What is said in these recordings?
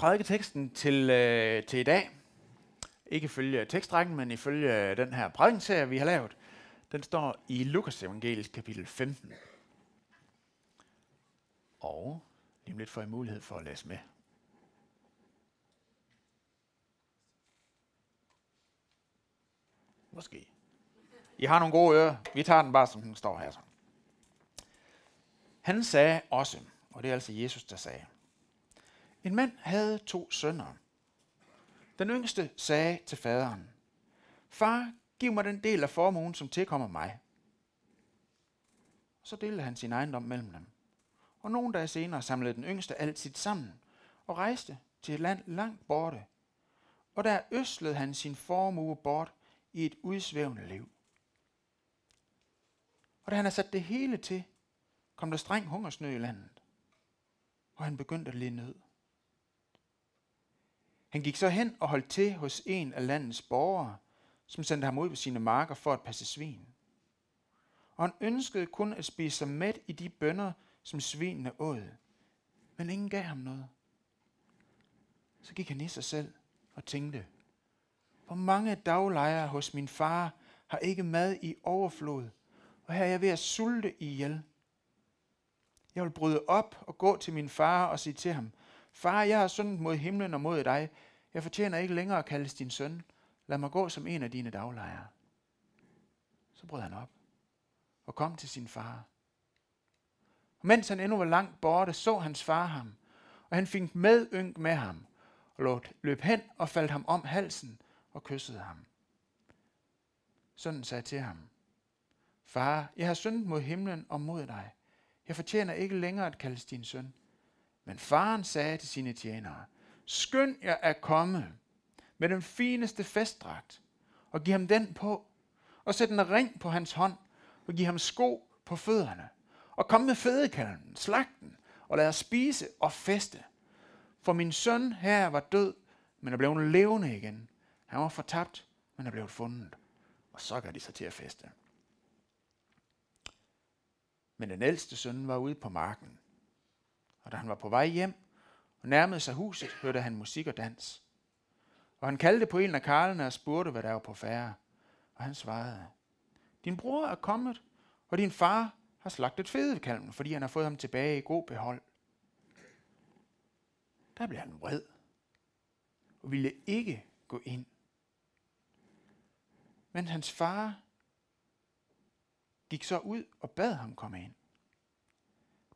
prædiketeksten til, øh, til i dag, ikke ifølge tekstrækken, men ifølge den her prædikenserie, vi har lavet, den står i Lukas evangeliet kapitel 15. Og lige lidt får I mulighed for at læse med. Måske. I har nogle gode ører. Vi tager den bare, som den står her. Så. Han sagde også, og det er altså Jesus, der sagde, en mand havde to sønner. Den yngste sagde til faderen, Far, giv mig den del af formuen, som tilkommer mig. Så delte han sin ejendom mellem dem. Og nogle dage senere samlede den yngste alt sit sammen og rejste til et land langt borte. Og der øslede han sin formue bort i et udsvævende liv. Og da han havde sat det hele til, kom der streng hungersnød i landet, og han begyndte at lide nød. Han gik så hen og holdt til hos en af landets borgere, som sendte ham ud på sine marker for at passe svin. Og han ønskede kun at spise sig mæt i de bønder, som svinene åd. Men ingen gav ham noget. Så gik han i sig selv og tænkte, hvor mange daglejere hos min far har ikke mad i overflod, og her er jeg ved at sulte ihjel. Jeg vil bryde op og gå til min far og sige til ham, Far, jeg har syndet mod himlen og mod dig. Jeg fortjener ikke længere at kaldes din søn. Lad mig gå som en af dine daglejere. Så brød han op og kom til sin far. Og mens han endnu var langt borte, så hans far ham, og han fik med yng med ham, og løb hen og faldt ham om halsen og kyssede ham. Sønnen sagde til ham, Far, jeg har syndet mod himlen og mod dig. Jeg fortjener ikke længere at kaldes din søn. Men faren sagde til sine tjenere, Skynd jer at komme med den fineste festdragt, og giv ham den på, og sæt en ring på hans hånd, og giv ham sko på fødderne, og kom med fedekalven, slagten, og lad os spise og feste. For min søn her var død, men er blevet levende igen. Han var fortabt, men er blevet fundet. Og så gør de sig til at feste. Men den ældste søn var ude på marken. Og da han var på vej hjem og nærmede sig huset, hørte han musik og dans. Og han kaldte på en af karlene og spurgte, hvad der var på færre. Og han svarede, din bror er kommet, og din far har slagtet fedekalven, fordi han har fået ham tilbage i god behold. Der blev han vred og ville ikke gå ind. Men hans far gik så ud og bad ham komme ind.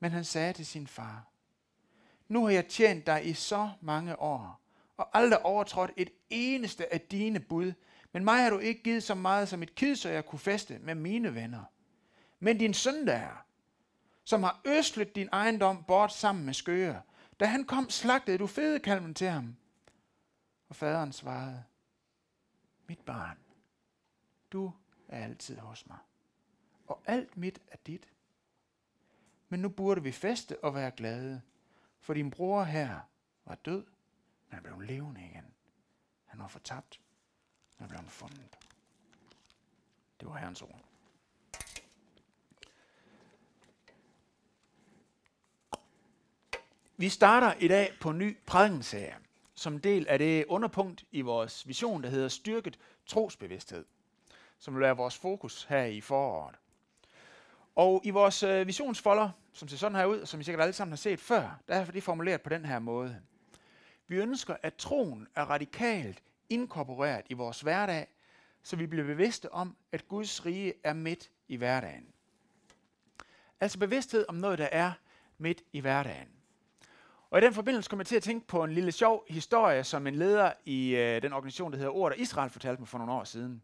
Men han sagde til sin far, nu har jeg tjent dig i så mange år, og aldrig overtrådt et eneste af dine bud, men mig har du ikke givet så meget som et kid, så jeg kunne feste med mine venner. Men din søn der, som har østlet din ejendom bort sammen med skøer, da han kom, slagtede du fedekalmen til ham. Og faderen svarede, mit barn, du er altid hos mig, og alt mit er dit. Men nu burde vi feste og være glade, for din bror her var død, men han blev levende igen. Han var fortabt, men blev fundet. Det var herrens ord. Vi starter i dag på en ny prædikenserie, som del af det underpunkt i vores vision, der hedder Styrket trosbevidsthed, som vil være vores fokus her i foråret. Og i vores øh, visionsfolder, som ser sådan her ud, og som I sikkert alle sammen har set før, der er det formuleret på den her måde. Vi ønsker, at troen er radikalt inkorporeret i vores hverdag, så vi bliver bevidste om, at Guds rige er midt i hverdagen. Altså bevidsthed om noget, der er midt i hverdagen. Og i den forbindelse kommer jeg til at tænke på en lille sjov historie, som en leder i øh, den organisation, der hedder Ordet Israel, fortalte mig for nogle år siden.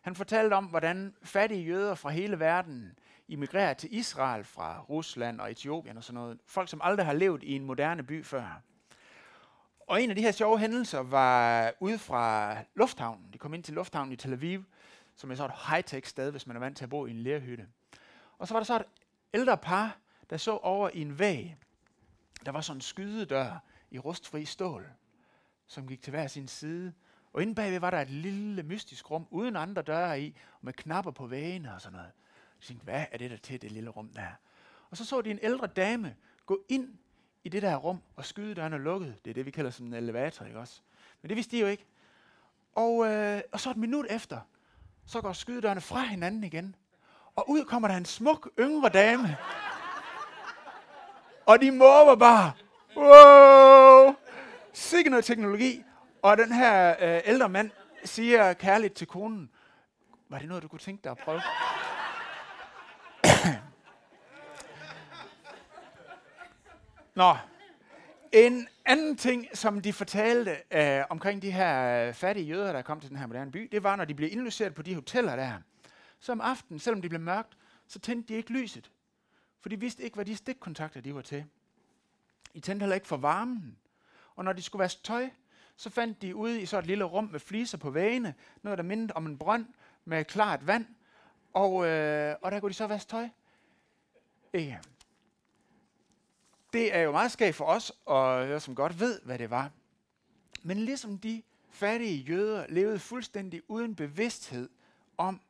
Han fortalte om, hvordan fattige jøder fra hele verden immigrere til Israel fra Rusland og Etiopien og sådan noget. Folk, som aldrig har levet i en moderne by før. Og en af de her sjove hændelser var ude fra lufthavnen. De kom ind til lufthavnen i Tel Aviv, som er så et high-tech sted, hvis man er vant til at bo i en lærhytte. Og så var der så et ældre par, der så over i en væg. Der var sådan en skydedør i rustfri stål, som gik til hver sin side. Og inde bagved var der et lille mystisk rum, uden andre døre i, og med knapper på vægene og sådan noget. Jeg tænkte, hvad er det der til, det lille rum der? Og så så de en ældre dame gå ind i det der rum, og skydedøren er lukket. Det er det, vi kalder som en elevator, ikke også? Men det vidste de jo ikke. Og, øh, og så et minut efter, så går skydedørene fra hinanden igen. Og ud kommer der en smuk, yngre dame. og de måber bare. Wow! Sikke noget teknologi. Og den her øh, ældre mand siger kærligt til konen, var det noget, du kunne tænke dig at prøve? Nå, en anden ting, som de fortalte øh, omkring de her øh, fattige jøder, der kom til den her moderne by, det var, når de blev indlogeret på de hoteller der. Så om aftenen, selvom det blev mørkt, så tændte de ikke lyset. For de vidste ikke, hvad de stikkontakter de var til. De tændte heller ikke for varmen. Og når de skulle vaske tøj, så fandt de ude i så et lille rum med fliser på vægene, noget der mindede om en brønd med klart vand, og, øh, og der kunne de så vaske tøj. Ikke? Det er jo meget skægt for os, og jeg som godt ved, hvad det var. Men ligesom de fattige jøder levede fuldstændig uden bevidsthed om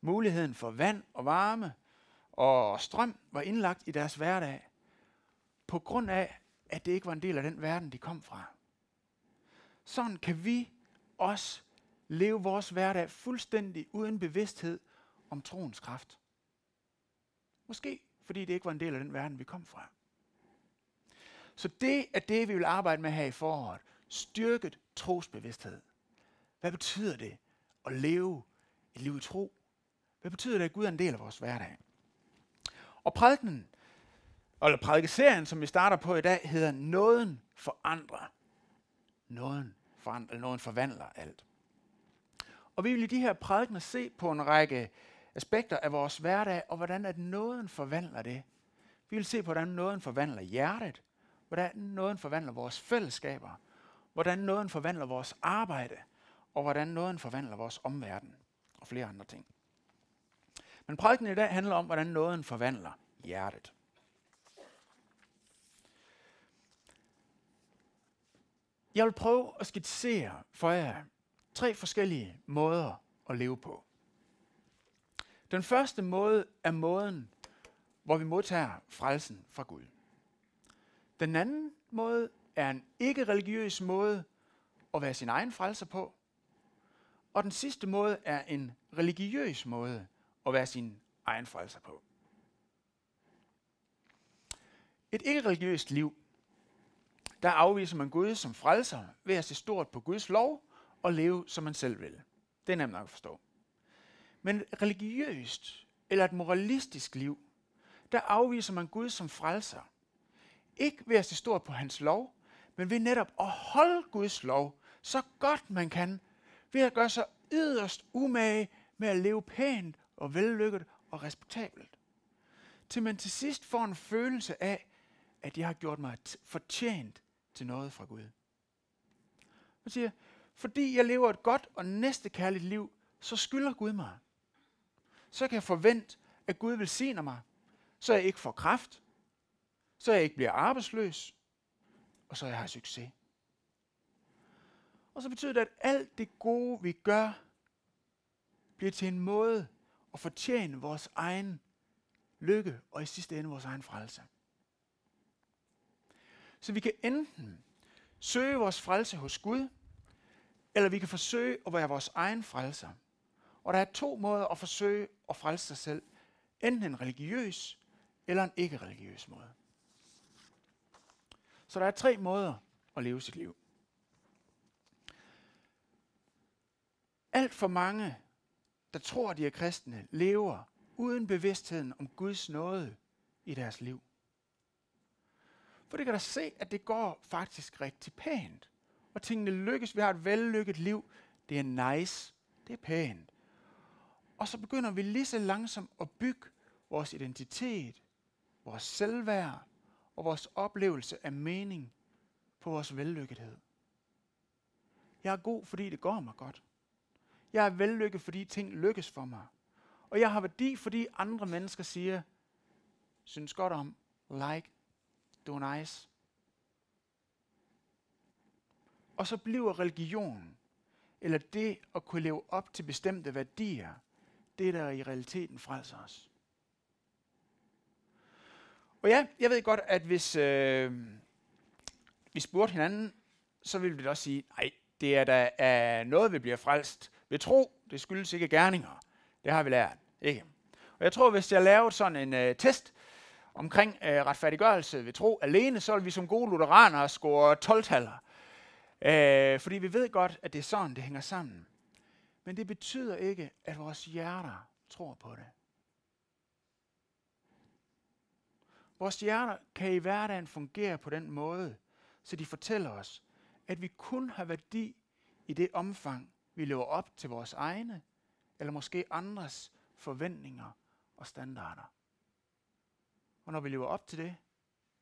muligheden for vand og varme og strøm var indlagt i deres hverdag, på grund af, at det ikke var en del af den verden, de kom fra. Sådan kan vi også leve vores hverdag fuldstændig uden bevidsthed om troens kraft. Måske fordi det ikke var en del af den verden, vi kom fra. Så det er det, vi vil arbejde med her i foråret. Styrket trosbevidsthed. Hvad betyder det at leve et liv i tro? Hvad betyder det, at Gud er en del af vores hverdag? Og prædiken, eller prædikeserien, som vi starter på i dag, hedder Nåden forandrer. Nåden forandrer, eller nåden forvandler alt. Og vi vil i de her prædikener se på en række aspekter af vores hverdag, og hvordan at nåden forvandler det. Vi vil se på, hvordan nåden forvandler hjertet, hvordan nåden forvandler vores fællesskaber, hvordan nåden forvandler vores arbejde, og hvordan nåden forvandler vores omverden, og flere andre ting. Men prædiken i dag handler om, hvordan nåden forvandler hjertet. Jeg vil prøve at skitsere for jer tre forskellige måder at leve på. Den første måde er måden, hvor vi modtager frelsen fra Gud. Den anden måde er en ikke-religiøs måde at være sin egen frelser på. Og den sidste måde er en religiøs måde at være sin egen frelser på. Et ikke-religiøst liv, der afviser man Gud som frelser ved at se stort på Guds lov og leve, som man selv vil. Det er nemt nok at forstå. Men et religiøst eller et moralistisk liv, der afviser man Gud som frelser. Ikke ved at se stort på hans lov, men ved netop at holde Guds lov så godt man kan, ved at gøre sig yderst umage med at leve pænt og vellykket og respektabelt. Til man til sidst får en følelse af, at jeg har gjort mig fortjent til noget fra Gud. Man siger, fordi jeg lever et godt og næstekærligt liv, så skylder Gud mig. Så kan jeg forvente, at Gud vil mig, så jeg ikke får kraft, så jeg ikke bliver arbejdsløs, og så jeg har succes. Og så betyder det, at alt det gode, vi gør, bliver til en måde at fortjene vores egen lykke, og i sidste ende vores egen frelse. Så vi kan enten søge vores frelse hos Gud, eller vi kan forsøge at være vores egen frelser. Og der er to måder at forsøge at frelse sig selv. Enten en religiøs eller en ikke-religiøs måde. Så der er tre måder at leve sit liv. Alt for mange, der tror, de er kristne, lever uden bevidstheden om Guds nåde i deres liv. For det kan da se, at det går faktisk rigtig pænt. Og tingene lykkes. Vi har et vellykket liv. Det er nice. Det er pænt. Og så begynder vi lige så langsomt at bygge vores identitet, vores selvværd og vores oplevelse af mening på vores vellykkethed. Jeg er god, fordi det går mig godt. Jeg er vellykket, fordi ting lykkes for mig. Og jeg har værdi, fordi andre mennesker siger, synes godt om, like, du er nice. Og så bliver religion, eller det at kunne leve op til bestemte værdier, det der i realiteten frelser os. Og ja, jeg ved godt, at hvis, øh, vi spurgte hinanden, så ville vi da også sige, nej, det er da er noget, vi bliver frelst ved tro. Det skyldes ikke gerninger. Det har vi lært. Ikke? Og jeg tror, hvis jeg lavede sådan en øh, test omkring øh, retfærdiggørelse ved tro alene, så ville vi som gode lutheranere score 12-taller. Øh, fordi vi ved godt, at det er sådan, det hænger sammen. Men det betyder ikke, at vores hjerter tror på det. Vores hjerter kan i hverdagen fungere på den måde, så de fortæller os, at vi kun har værdi i det omfang, vi lever op til vores egne, eller måske andres forventninger og standarder. Og når vi lever op til det,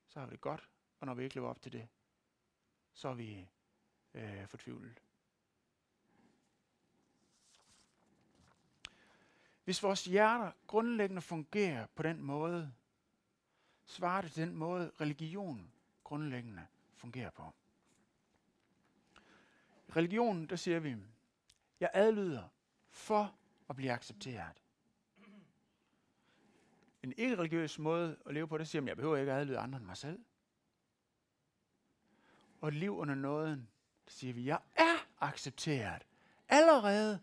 så har vi det godt, og når vi ikke lever op til det, så er vi øh, fortvivlet. Hvis vores hjerter grundlæggende fungerer på den måde, svarer det til den måde, religion grundlæggende fungerer på. I religionen, der siger vi, jeg adlyder for at blive accepteret. En ikke-religiøs måde at leve på, det siger, at jeg behøver ikke at adlyde andre end mig selv. Og et liv under nåden, der siger vi, jeg er accepteret allerede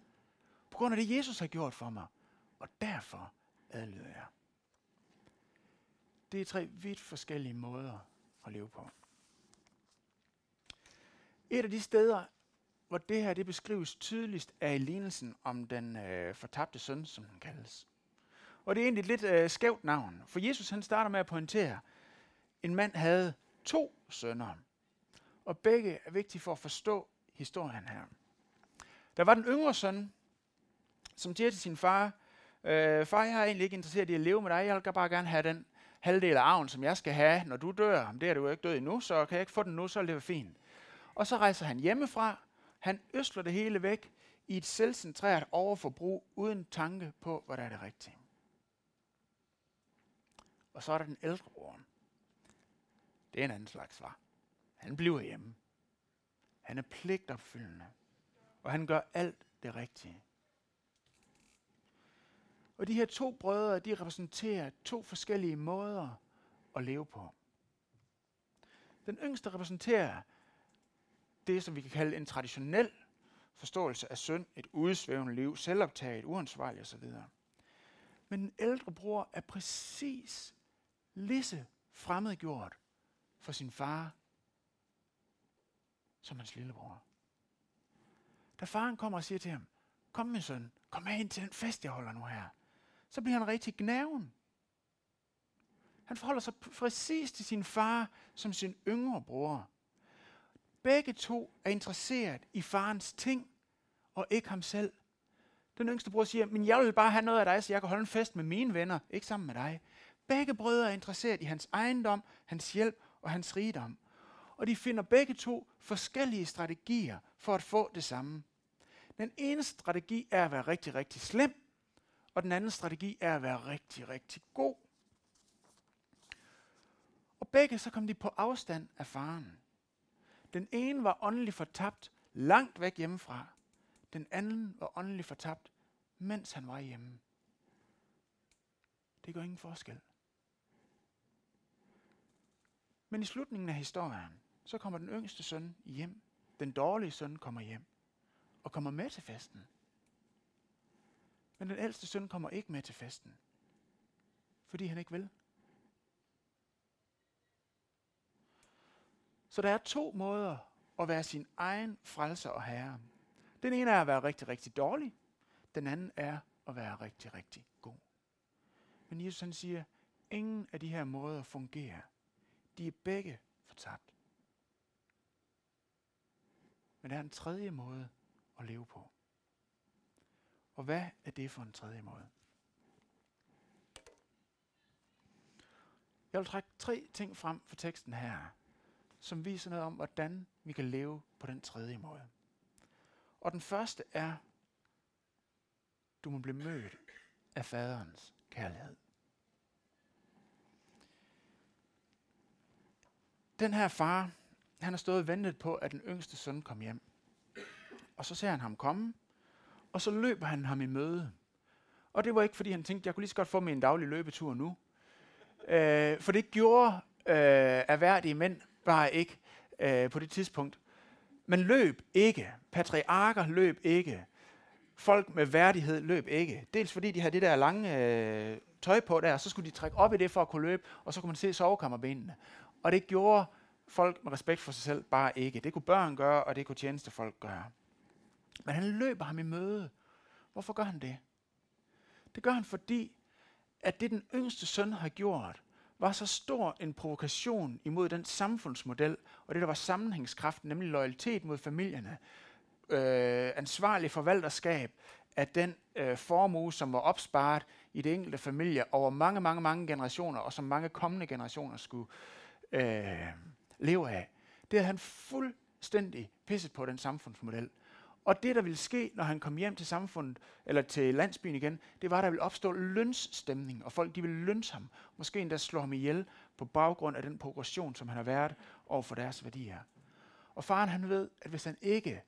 på grund af det, Jesus har gjort for mig. Og derfor adlyder jeg. Det er tre vidt forskellige måder at leve på. Et af de steder, hvor det her det beskrives tydeligst, er i lignelsen om den øh, fortabte søn, som den kaldes. Og det er egentlig et lidt øh, skævt navn, for Jesus han starter med at pointere, at en mand havde to sønner, og begge er vigtige for at forstå historien her. Der var den yngre søn, som siger til sin far, øh, far, jeg er egentlig ikke interesseret i at leve med dig, jeg vil bare gerne have den halvdel af arven, som jeg skal have, når du dør. Det er du jo ikke død endnu, så kan jeg ikke få den nu, så er det fint. Og så rejser han hjemmefra, han øsler det hele væk i et selvcentreret overforbrug, uden tanke på, hvad der er det rigtige. Og så er der den ældre bror. Det er en anden slags svar. Han bliver hjemme. Han er pligtopfyldende. Og han gør alt det rigtige. Og de her to brødre, de repræsenterer to forskellige måder at leve på. Den yngste repræsenterer det, som vi kan kalde en traditionel forståelse af synd, et udsvævende liv, selvoptaget, uansvarligt osv. Men den ældre bror er præcis lige fremmedgjort for sin far som hans lillebror. Da faren kommer og siger til ham, kom min søn, kom med ind til den fest, jeg holder nu her, så bliver han rigtig gnaven. Han forholder sig præcis til sin far som sin yngre bror. Begge to er interesseret i farens ting, og ikke ham selv. Den yngste bror siger, men jeg vil bare have noget af dig, så jeg kan holde en fest med mine venner, ikke sammen med dig. Begge brødre er interesseret i hans ejendom, hans hjælp og hans rigdom. Og de finder begge to forskellige strategier for at få det samme. Den ene strategi er at være rigtig, rigtig slem, og den anden strategi er at være rigtig, rigtig god. Og begge så kom de på afstand af faren. Den ene var åndelig fortabt langt væk hjemmefra. Den anden var åndelig fortabt, mens han var hjemme. Det gør ingen forskel. Men i slutningen af historien, så kommer den yngste søn hjem. Den dårlige søn kommer hjem og kommer med til festen. Men den ældste søn kommer ikke med til festen, fordi han ikke vil. Så der er to måder at være sin egen frelser og herre. Den ene er at være rigtig, rigtig dårlig. Den anden er at være rigtig, rigtig god. Men Jesus han siger, ingen af de her måder fungerer. De er begge fortabt. Men der er en tredje måde at leve på. Og hvad er det for en tredje måde? Jeg vil trække tre ting frem for teksten her, som viser noget om, hvordan vi kan leve på den tredje måde. Og den første er, du må blive mødt af faderens kærlighed. Den her far, han har stået og ventet på, at den yngste søn kom hjem. Og så ser han ham komme, og så løber han ham i møde. Og det var ikke, fordi han tænkte, jeg kunne lige så godt få mig en daglig løbetur nu. Øh, for det gjorde øh, erhverdige mænd bare ikke. øh, på det tidspunkt. Men løb ikke. Patriarker løb ikke. Folk med værdighed løb ikke. Dels fordi de havde det der lange øh, tøj på der, så skulle de trække op i det for at kunne løbe, og så kunne man se sovekammerbenene. Og det gjorde folk med respekt for sig selv bare ikke. Det kunne børn gøre, og det kunne tjenestefolk gøre. Men han løber ham i møde. Hvorfor gør han det? Det gør han, fordi at det den yngste søn har gjort, var så stor en provokation imod den samfundsmodel, og det der var sammenhængskraften, nemlig loyalitet mod familierne, øh, ansvarlig forvalterskab af den øh, formue, som var opsparet i det enkelte familie over mange, mange, mange generationer, og som mange kommende generationer skulle øh, leve af. Det havde han fuldstændig pisset på, den samfundsmodel. Og det, der ville ske, når han kom hjem til samfundet, eller til landsbyen igen, det var, at der ville opstå lønsstemning, og folk de ville lønse ham. Måske endda slå ham ihjel på baggrund af den progression, som han har været over for deres værdier. Og faren han ved, at hvis han ikke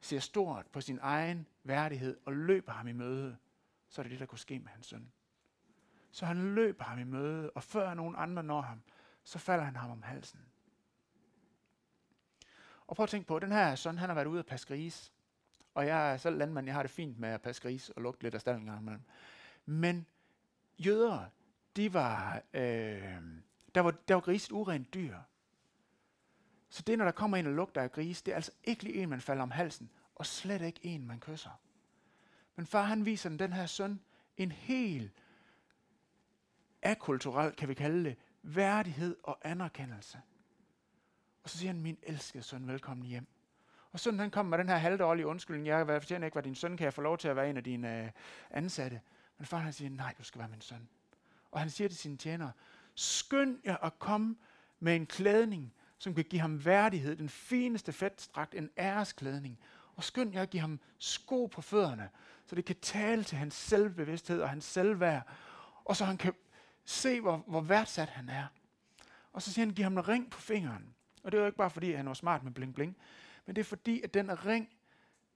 ser stort på sin egen værdighed og løber ham i møde, så er det det, der kunne ske med hans søn. Så han løber ham i møde, og før nogen andre når ham, så falder han ham om halsen. Og prøv at tænke på, den her søn, han har været ude at passe gris. Og jeg er selv landmand, jeg har det fint med at passe gris og lugte lidt af stallen gang imellem. Men jøder, de var, øh, der var, der var gris et urent dyr. Så det, når der kommer en og lugter af gris, det er altså ikke lige en, man falder om halsen, og slet ikke en, man kysser. Men far, han viser den, den her søn en helt akulturel, kan vi kalde det, værdighed og anerkendelse. Og så siger han, min elskede søn, velkommen hjem. Og sønnen han kom med den her halvdårlige undskyldning, jeg fortjener ikke var din søn, kan jeg få lov til at være en af dine øh, ansatte? Men far han siger, nej, du skal være min søn. Og han siger til sine tjenere, skynd jer at komme med en klædning, som kan give ham værdighed, den fineste fedtstrakt, en æresklædning. Og skynd jer at give ham sko på fødderne, så det kan tale til hans selvbevidsthed og hans selvværd, og så han kan se, hvor, hvor værdsat han er. Og så siger han, giv ham en ring på fingeren. Og det er jo ikke bare fordi, han var smart med bling bling, men det er fordi, at den ring,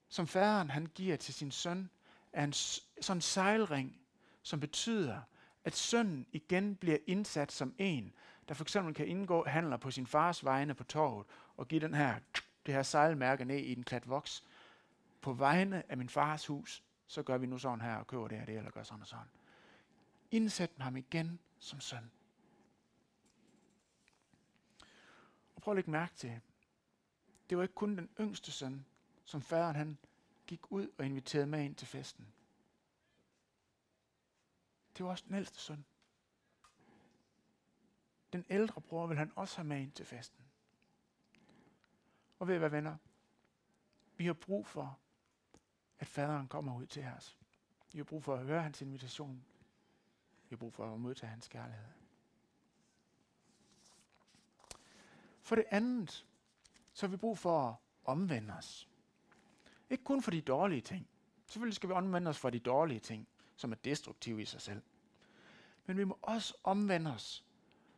som faderen han giver til sin søn, er en sådan sejlring, som betyder, at sønnen igen bliver indsat som en, der for eksempel kan indgå handler på sin fars vegne på torvet, og give den her, det her sejlmærke ned i en klat voks. På vegne af min fars hus, så gør vi nu sådan her og køber det her det, eller gør sådan og sådan. Indsæt ham igen som søn. Prøv at lægge mærke til, det var ikke kun den yngste søn, som faderen han gik ud og inviterede med ind til festen. Det var også den ældste søn. Den ældre bror vil han også have med ind til festen. Og ved hvad venner? Vi har brug for, at faderen kommer ud til os. Vi har brug for at høre hans invitation. Vi har brug for at modtage hans kærlighed. For det andet, så har vi brug for at omvende os. Ikke kun for de dårlige ting. Selvfølgelig skal vi omvende os for de dårlige ting, som er destruktive i sig selv. Men vi må også omvende os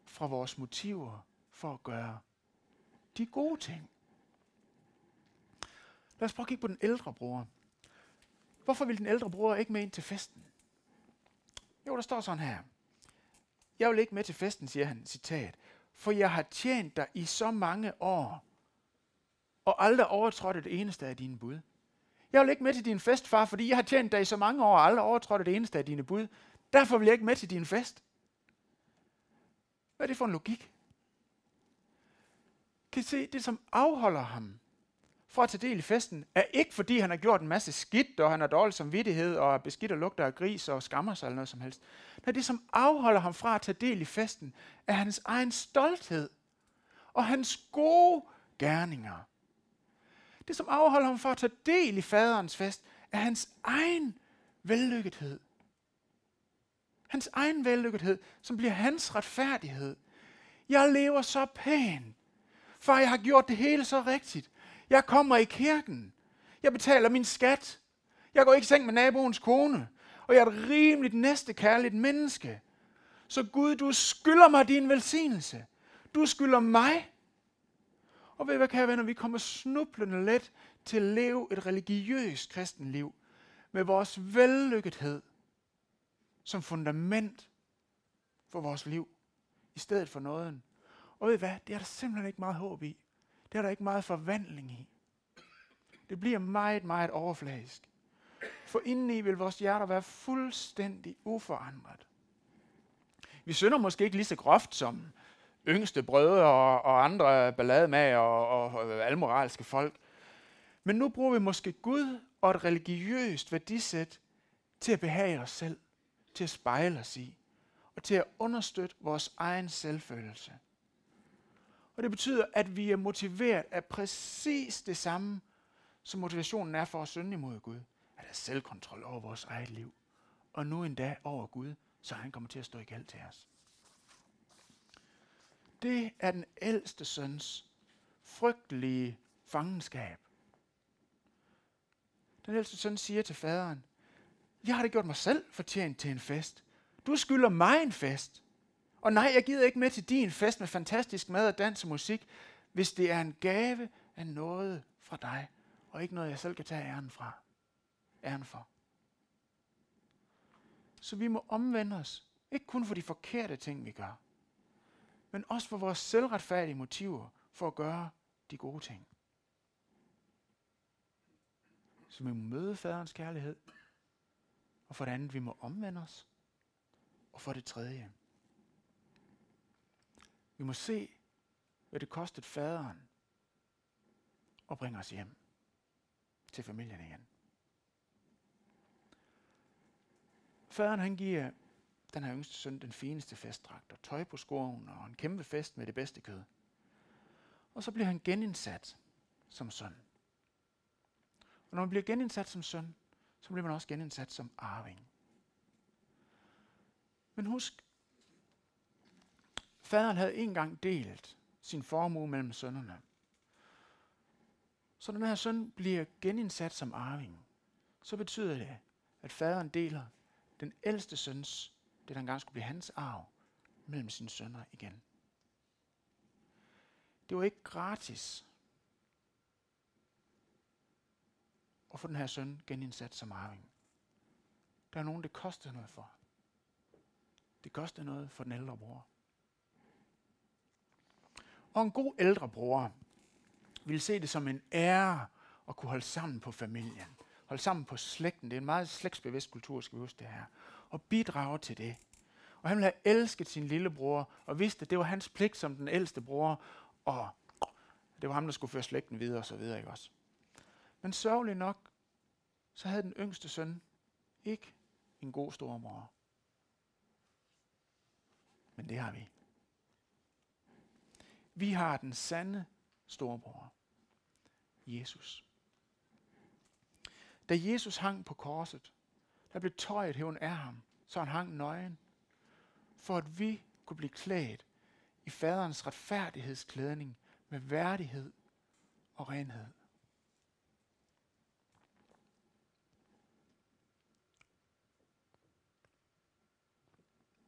fra vores motiver for at gøre de gode ting. Lad os prøve at kigge på den ældre bror. Hvorfor vil den ældre bror ikke med ind til festen? Jo, der står sådan her. Jeg vil ikke med til festen, siger han, citat, for jeg har tjent dig i så mange år, og aldrig overtrådt det eneste af dine bud. Jeg vil ikke med til din fest, far, fordi jeg har tjent dig i så mange år, og aldrig overtrådt det eneste af dine bud. Derfor vil jeg ikke med til din fest. Hvad er det for en logik? Kan I se, det som afholder ham for at tage del i festen, er ikke fordi han har gjort en masse skidt, og han har dårlig samvittighed, og er beskidt og lugter af gris, og skammer sig eller noget som helst. Nej, det som afholder ham fra at tage del i festen, er hans egen stolthed, og hans gode gerninger. Det som afholder ham fra at tage del i faderens fest, er hans egen vellykkethed. Hans egen vellykkethed, som bliver hans retfærdighed. Jeg lever så pænt, for jeg har gjort det hele så rigtigt. Jeg kommer i kirken. Jeg betaler min skat. Jeg går ikke i seng med naboens kone. Og jeg er et rimeligt næste kærligt menneske. Så Gud, du skylder mig din velsignelse. Du skylder mig. Og ved hvad, kære venner, vi kommer snublende let til at leve et religiøst kristenliv med vores vellykkethed som fundament for vores liv, i stedet for nåden. Og ved hvad, det er der simpelthen ikke meget håb i det er der ikke meget forvandling i. Det bliver meget, meget overfladisk. For indeni vil vores hjerter være fuldstændig uforandret. Vi synder måske ikke lige så groft som yngste brødre og, og andre ballademager og, og, og almoralske folk. Men nu bruger vi måske Gud og et religiøst værdisæt til at behage os selv, til at spejle os i, og til at understøtte vores egen selvfølelse. Og det betyder, at vi er motiveret af præcis det samme, som motivationen er for at synde imod Gud. At have selvkontrol over vores eget liv. Og nu endda over Gud, så han kommer til at stå i gæld til os. Det er den ældste søns frygtelige fangenskab. Den ældste søn siger til faderen, jeg har da gjort mig selv fortjent til en fest. Du skylder mig en fest. Og nej, jeg gider ikke med til din fest med fantastisk mad og dans og musik, hvis det er en gave af noget fra dig, og ikke noget, jeg selv kan tage æren fra. Æren for. Så vi må omvende os. Ikke kun for de forkerte ting, vi gør, men også for vores selvretfærdige motiver for at gøre de gode ting. Så vi må møde faderens kærlighed, og for det andet, vi må omvende os, og for det tredje, vi må se, hvad det kostede faderen at bringe os hjem til familien igen. Faderen han giver den her yngste søn den fineste festdragt og tøj på skoven og en kæmpe fest med det bedste kød. Og så bliver han genindsat som søn. Og når man bliver genindsat som søn, så bliver man også genindsat som arving. Men husk, Faderen havde engang delt sin formue mellem sønnerne. Så når den her søn bliver genindsat som arving, så betyder det, at faderen deler den ældste søns, det der engang skulle blive hans arv, mellem sine sønner igen. Det var ikke gratis at få den her søn genindsat som arving. Der er nogen, det kostede noget for. Det kostede noget for den ældre bror. Og en god ældre bror vil se det som en ære at kunne holde sammen på familien. Holde sammen på slægten. Det er en meget slægtsbevidst kultur, skal vi huske det her. Og bidrage til det. Og han ville have elsket sin lillebror, og vidste, at det var hans pligt som den ældste bror, og det var ham, der skulle føre slægten videre og så videre, ikke også? Men sørgeligt nok, så havde den yngste søn ikke en god stormor. Men det har vi. Vi har den sande storebror, Jesus. Da Jesus hang på korset, der blev tøjet hævn af ham, så han hang nøgen, for at vi kunne blive klædt i faderens retfærdighedsklædning med værdighed og renhed.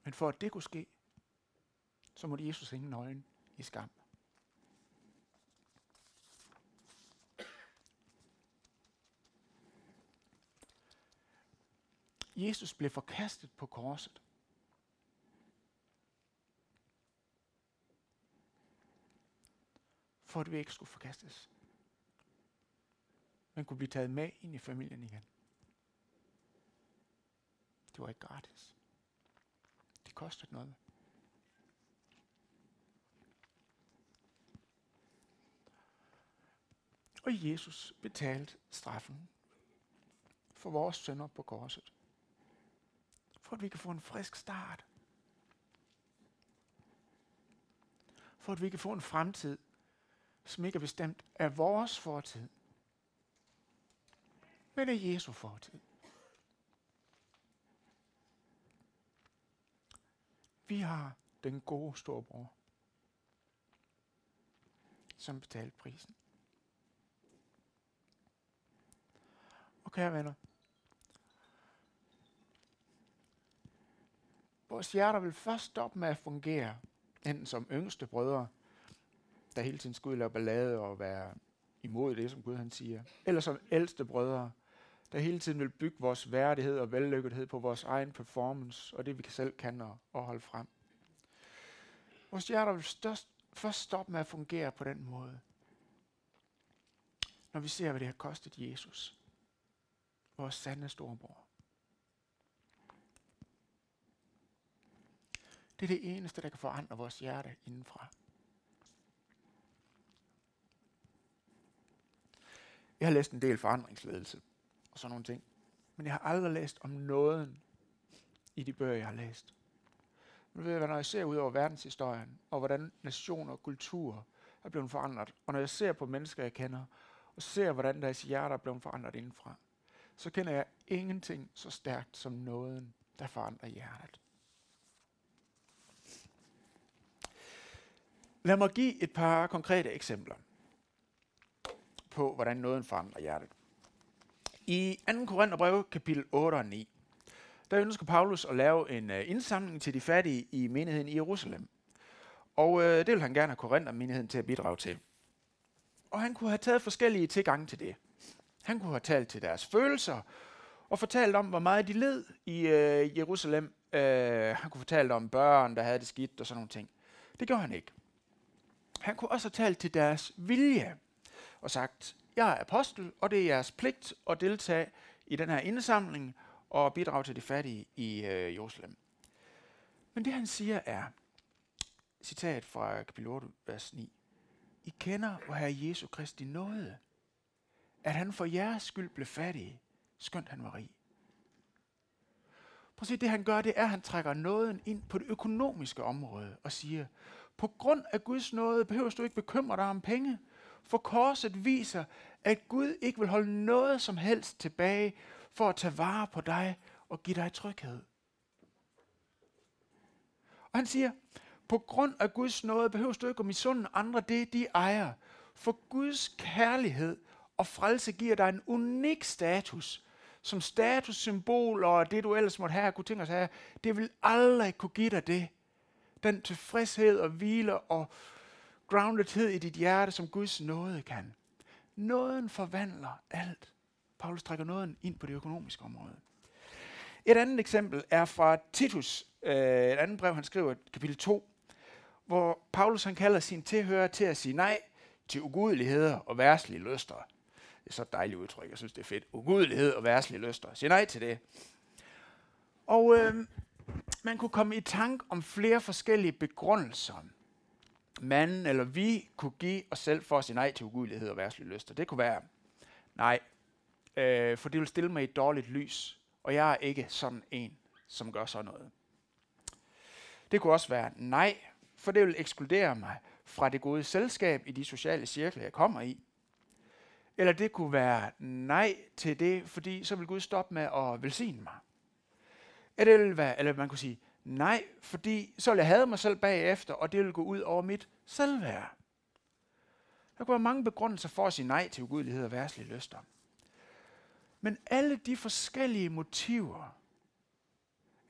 Men for at det kunne ske, så måtte Jesus hænge nøgen i skam. Jesus blev forkastet på korset. For at vi ikke skulle forkastes. Man kunne blive taget med ind i familien igen. Det var ikke gratis. Det kostede noget. Og Jesus betalte straffen for vores sønder på korset for at vi kan få en frisk start. For at vi kan få en fremtid, som ikke er bestemt af vores fortid, men af Jesu fortid. Vi har den gode storbror, som betalte prisen. Og kære venner, Vores hjerter vil først stoppe med at fungere, enten som yngste brødre, der hele tiden skulle lave ballade og være imod det, som Gud han siger, eller som ældste brødre, der hele tiden vil bygge vores værdighed og vellykkethed på vores egen performance og det, vi selv kan og, og holde frem. Vores hjerter vil størst, først stoppe med at fungere på den måde, når vi ser, hvad det har kostet Jesus, vores sande storebror. Det er det eneste, der kan forandre vores hjerte indenfra. Jeg har læst en del forandringsledelse og sådan nogle ting. Men jeg har aldrig læst om nåden i de bøger, jeg har læst. Men ved, jeg, når jeg ser ud over verdenshistorien, og hvordan nationer og kulturer er blevet forandret, og når jeg ser på mennesker, jeg kender, og ser, hvordan deres hjerter er blevet forandret indenfra, så kender jeg ingenting så stærkt som nåden, der forandrer hjertet. Lad mig give et par konkrete eksempler på, hvordan nåden forandrer hjertet. I 2. Korintherbrev, kapitel 8 og 9, der ønsker Paulus at lave en uh, indsamling til de fattige i menigheden i Jerusalem. Og uh, det vil han gerne have Korinther-menigheden til at bidrage til. Og han kunne have taget forskellige tilgange til det. Han kunne have talt til deres følelser, og fortalt om, hvor meget de led i øh, Jerusalem. Øh, han kunne fortælle om børn, der havde det skidt og sådan nogle ting. Det gjorde han ikke. Han kunne også have talt til deres vilje og sagt, jeg er apostel, og det er jeres pligt at deltage i den her indsamling og bidrage til de fattige i øh, Jerusalem. Men det han siger er, citat fra kapitel 8, vers 9, I kender, hvor Herre Jesu Kristi nåede, at han for jeres skyld blev fattig, skønt han var rig. Prøv at se, det han gør, det er, at han trækker nåden ind på det økonomiske område og siger, på grund af Guds nåde behøver du ikke bekymre dig om penge, for korset viser, at Gud ikke vil holde noget som helst tilbage for at tage vare på dig og give dig tryghed. Og han siger, på grund af Guds nåde behøver du ikke at misunde andre det, de ejer. For Guds kærlighed og frelse giver dig en unik status, som statussymbol og det, du ellers måtte have, kunne tænke os have, det vil aldrig kunne give dig det. Den tilfredshed og hvile og groundedhed i dit hjerte, som Guds nåde kan. Nåden forvandler alt. Paulus trækker nåden ind på det økonomiske område. Et andet eksempel er fra Titus, øh, et andet brev, han skriver, kapitel 2, hvor Paulus han kalder sin tilhører til at sige nej til ugudeligheder og værtslige lyster. Det er så et dejligt udtryk, jeg synes det er fedt. Ugudelighed og værtslige lyster. Sig nej til det. Og øh, man kunne komme i tanke om flere forskellige begrundelser manden eller vi kunne give os selv for at sige nej til ugudelighed og værtslige lyster. Det kunne være, nej, øh, for det vil stille mig i et dårligt lys, og jeg er ikke sådan en, som gør sådan noget. Det kunne også være nej, for det vil ekskludere mig fra det gode selskab i de sociale cirkler, jeg kommer i. Eller det kunne være nej til det, fordi så vil Gud stoppe med at velsigne mig. Eller, det være, eller man kunne sige, Nej, fordi så ville jeg have mig selv bagefter, og det ville gå ud over mit selvværd. Der kunne være mange begrundelser for at sige nej til ugudelighed og værtslige lyster. Men alle de forskellige motiver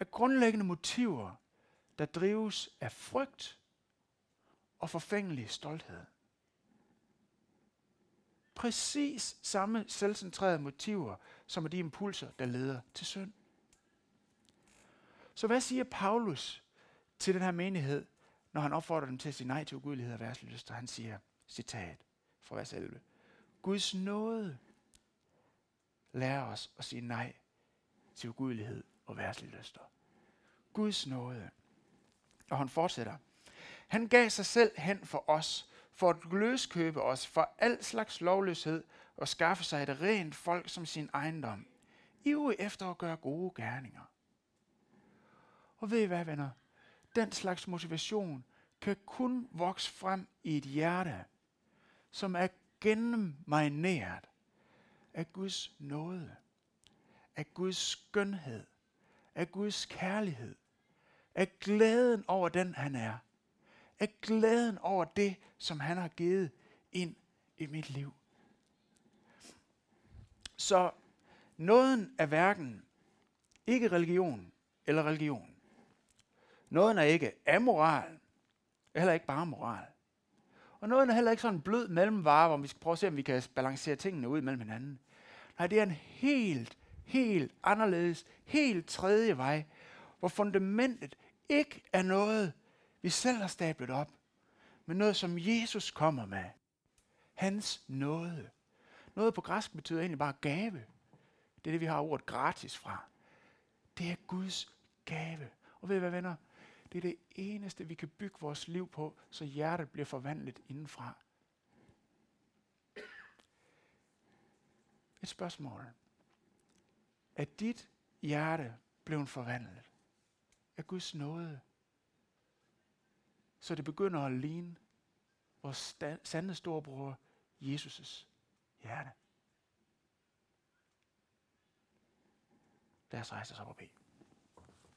er grundlæggende motiver, der drives af frygt og forfængelig stolthed. Præcis samme selvcentrerede motiver, som er de impulser, der leder til synd. Så hvad siger Paulus til den her menighed, når han opfordrer dem til at sige nej til ugudelighed og værtslyster? Han siger, citat fra vers 11. Guds nåde lærer os at sige nej til ugudelighed og værtslyster. Guds nåde. Og han fortsætter. Han gav sig selv hen for os, for at løskøbe os for al slags lovløshed og skaffe sig et rent folk som sin ejendom, ivrig efter at gøre gode gerninger. Og ved I hvad, venner? Den slags motivation kan kun vokse frem i et hjerte, som er gennemmarineret af Guds nåde, af Guds skønhed, af Guds kærlighed, af glæden over den, han er, af glæden over det, som han har givet ind i mit liv. Så nåden er hverken ikke religion eller religion. Nåden er ikke amoral, heller ikke bare moral. Og nåden er heller ikke sådan en blød mellemvare, hvor vi skal prøve at se, om vi kan balancere tingene ud mellem hinanden. Nej, det er en helt, helt anderledes, helt tredje vej, hvor fundamentet ikke er noget, vi selv har stablet op, men noget, som Jesus kommer med. Hans nåde. Noget på græsk betyder egentlig bare gave. Det er det, vi har ordet gratis fra. Det er Guds gave. Og ved I hvad, venner? Det er det eneste, vi kan bygge vores liv på, så hjertet bliver forvandlet indenfra. Et spørgsmål. Er dit hjerte blevet forvandlet af Guds nåde? Så det begynder at ligne vores sande storebror, Jesus' hjerte. Lad os rejse os op og bede.